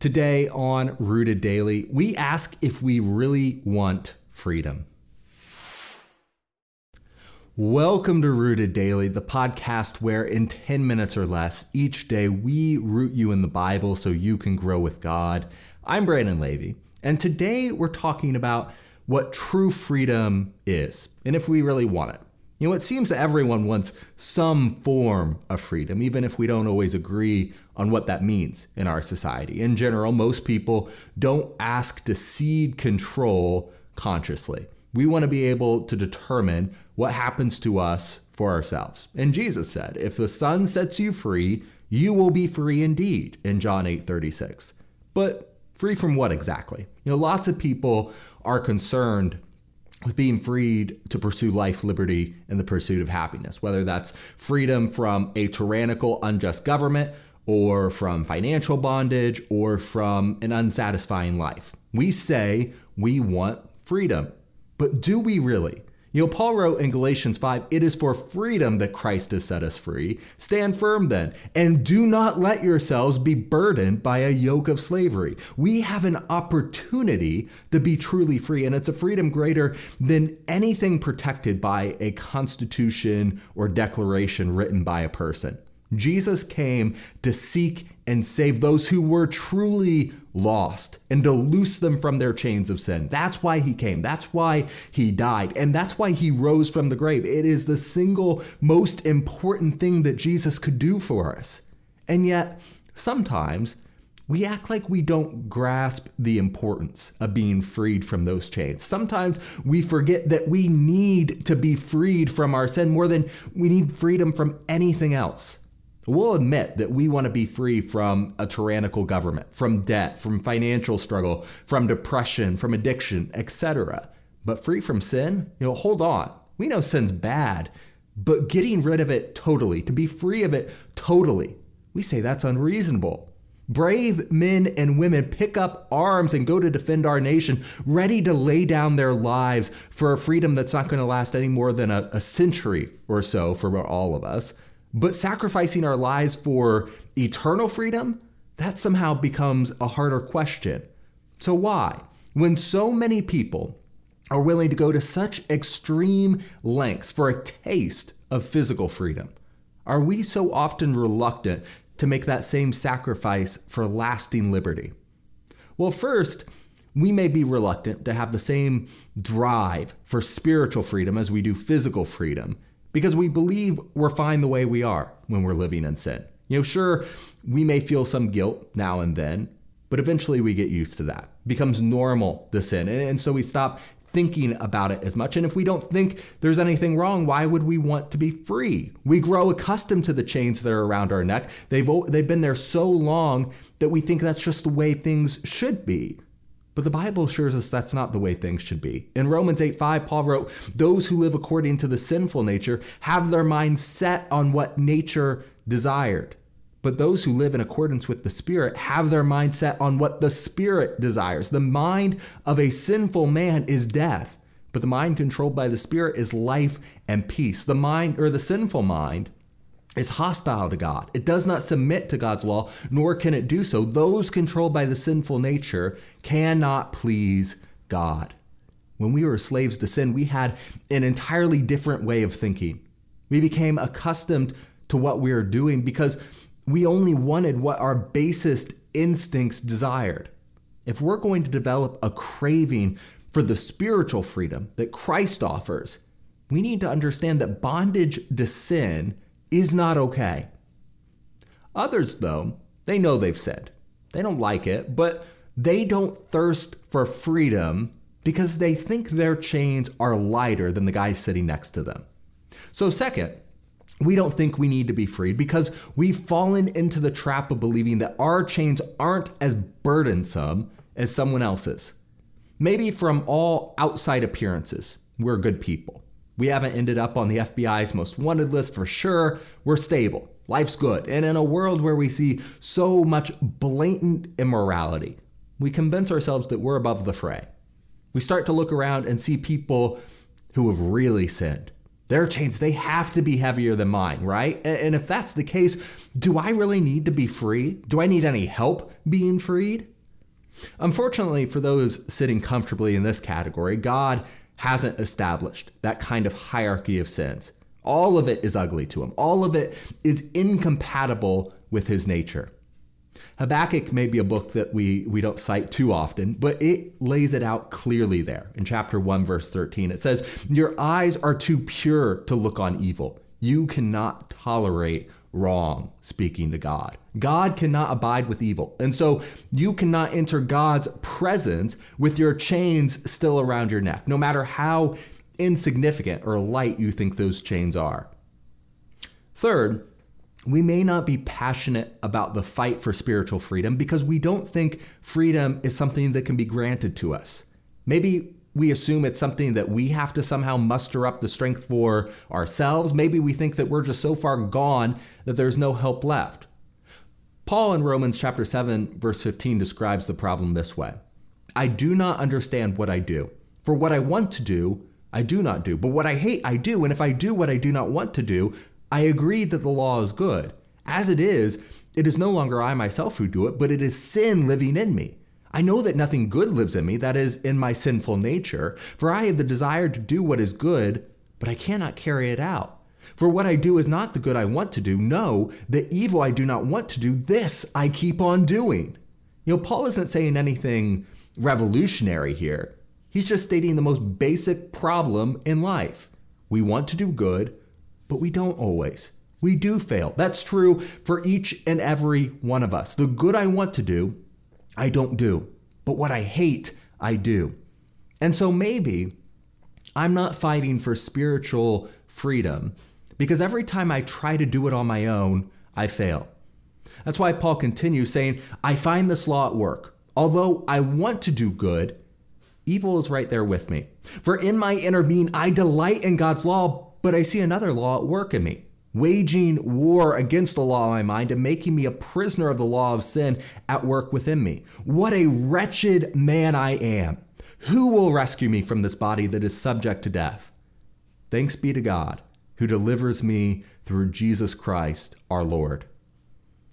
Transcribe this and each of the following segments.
Today on Rooted Daily, we ask if we really want freedom. Welcome to Rooted Daily, the podcast where in 10 minutes or less each day we root you in the Bible so you can grow with God. I'm Brandon Levy, and today we're talking about what true freedom is and if we really want it. You know, it seems that everyone wants some form of freedom, even if we don't always agree on what that means in our society. In general, most people don't ask to cede control consciously. We want to be able to determine what happens to us for ourselves. And Jesus said, If the Son sets you free, you will be free indeed, in John 8 36. But free from what exactly? You know, lots of people are concerned with being freed to pursue life, liberty, and the pursuit of happiness, whether that's freedom from a tyrannical, unjust government, or from financial bondage, or from an unsatisfying life. We say we want freedom, but do we really? You know, Paul wrote in Galatians 5, it is for freedom that Christ has set us free. Stand firm then, and do not let yourselves be burdened by a yoke of slavery. We have an opportunity to be truly free, and it's a freedom greater than anything protected by a constitution or declaration written by a person. Jesus came to seek and save those who were truly lost and to loose them from their chains of sin. That's why he came. That's why he died. And that's why he rose from the grave. It is the single most important thing that Jesus could do for us. And yet, sometimes we act like we don't grasp the importance of being freed from those chains. Sometimes we forget that we need to be freed from our sin more than we need freedom from anything else. We'll admit that we want to be free from a tyrannical government, from debt, from financial struggle, from depression, from addiction, etc. But free from sin? You know, hold on. We know sin's bad, but getting rid of it totally, to be free of it totally, we say that's unreasonable. Brave men and women pick up arms and go to defend our nation, ready to lay down their lives for a freedom that's not going to last any more than a, a century or so for all of us. But sacrificing our lives for eternal freedom, that somehow becomes a harder question. So, why? When so many people are willing to go to such extreme lengths for a taste of physical freedom, are we so often reluctant to make that same sacrifice for lasting liberty? Well, first, we may be reluctant to have the same drive for spiritual freedom as we do physical freedom because we believe we're fine the way we are when we're living in sin. You know, sure, we may feel some guilt now and then, but eventually we get used to that. It becomes normal the sin. And, so we stop thinking about it as much. And if we don't think there's anything wrong, why would we want to be free? We grow accustomed to the chains that are around our neck. They've, they've been there so long that we think that's just the way things should be. But the Bible assures us that's not the way things should be. In Romans 8 5, Paul wrote, Those who live according to the sinful nature have their mind set on what nature desired. But those who live in accordance with the Spirit have their mind set on what the Spirit desires. The mind of a sinful man is death, but the mind controlled by the Spirit is life and peace. The mind, or the sinful mind, is hostile to God. It does not submit to God's law, nor can it do so. Those controlled by the sinful nature cannot please God. When we were slaves to sin, we had an entirely different way of thinking. We became accustomed to what we were doing because we only wanted what our basest instincts desired. If we're going to develop a craving for the spiritual freedom that Christ offers, we need to understand that bondage to sin is not okay. Others, though, they know they've sinned. They don't like it, but they don't thirst for freedom because they think their chains are lighter than the guy sitting next to them. So, second, we don't think we need to be freed because we've fallen into the trap of believing that our chains aren't as burdensome as someone else's. Maybe from all outside appearances, we're good people. We haven't ended up on the FBI's most wanted list for sure. We're stable. Life's good. And in a world where we see so much blatant immorality, we convince ourselves that we're above the fray. We start to look around and see people who have really sinned, Their chains, they have to be heavier than mine, right? And if that's the case, do I really need to be free? Do I need any help being freed? Unfortunately, for those sitting comfortably in this category, God hasn't established that kind of hierarchy of sins. All of it is ugly to him, all of it is incompatible with his nature. Habakkuk may be a book that we, we don't cite too often, but it lays it out clearly there in chapter 1, verse 13. It says, Your eyes are too pure to look on evil. You cannot tolerate wrong, speaking to God. God cannot abide with evil. And so you cannot enter God's presence with your chains still around your neck, no matter how insignificant or light you think those chains are. Third, we may not be passionate about the fight for spiritual freedom because we don't think freedom is something that can be granted to us. Maybe we assume it's something that we have to somehow muster up the strength for ourselves. Maybe we think that we're just so far gone that there's no help left. Paul in Romans chapter 7 verse 15 describes the problem this way. I do not understand what I do. For what I want to do, I do not do. But what I hate, I do. And if I do what I do not want to do, I agree that the law is good. As it is, it is no longer I myself who do it, but it is sin living in me. I know that nothing good lives in me, that is, in my sinful nature, for I have the desire to do what is good, but I cannot carry it out. For what I do is not the good I want to do. No, the evil I do not want to do, this I keep on doing. You know, Paul isn't saying anything revolutionary here. He's just stating the most basic problem in life. We want to do good, but we don't always. We do fail. That's true for each and every one of us. The good I want to do, I don't do. But what I hate, I do. And so maybe I'm not fighting for spiritual freedom because every time I try to do it on my own, I fail. That's why Paul continues saying, I find this law at work. Although I want to do good, evil is right there with me. For in my inner being, I delight in God's law, but I see another law at work in me waging war against the law of my mind and making me a prisoner of the law of sin at work within me. What a wretched man I am. Who will rescue me from this body that is subject to death? Thanks be to God who delivers me through Jesus Christ our Lord.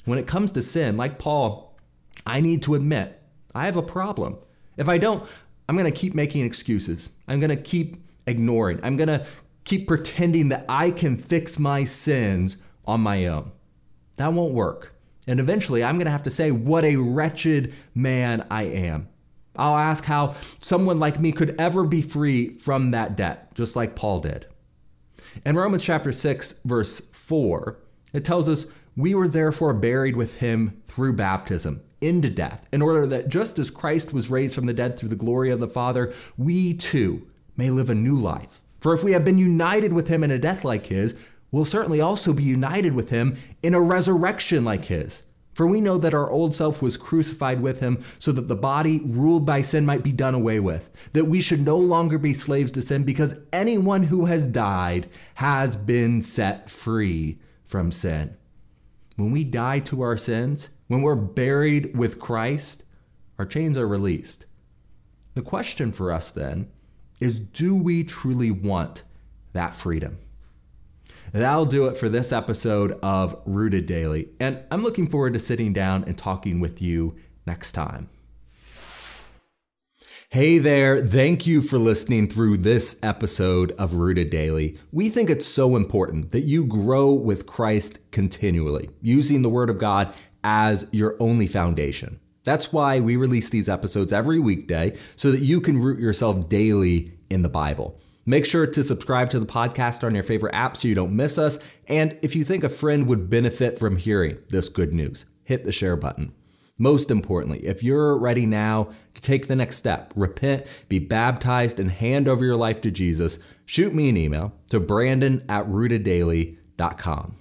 When it comes to sin, like Paul, I need to admit I have a problem. If I don't, I'm going to keep making excuses. I'm going to keep ignoring. I'm going to keep pretending that I can fix my sins on my own. That won't work. And eventually, I'm going to have to say, What a wretched man I am. I'll ask how someone like me could ever be free from that debt, just like Paul did. In Romans chapter 6, verse 4, it tells us, We were therefore buried with him through baptism into death, in order that just as Christ was raised from the dead through the glory of the Father, we too may live a new life. For if we have been united with him in a death like his, we'll certainly also be united with him in a resurrection like his. For we know that our old self was crucified with him so that the body ruled by sin might be done away with, that we should no longer be slaves to sin because anyone who has died has been set free from sin. When we die to our sins, when we're buried with Christ, our chains are released. The question for us then is do we truly want that freedom? That'll do it for this episode of Rooted Daily, and I'm looking forward to sitting down and talking with you next time. Hey there, thank you for listening through this episode of Rooted Daily. We think it's so important that you grow with Christ continually, using the Word of God as your only foundation. That's why we release these episodes every weekday so that you can root yourself daily in the Bible. Make sure to subscribe to the podcast on your favorite app so you don't miss us. And if you think a friend would benefit from hearing this good news, hit the share button. Most importantly, if you're ready now to take the next step, repent, be baptized, and hand over your life to Jesus, shoot me an email to brandon at rooteddaily.com.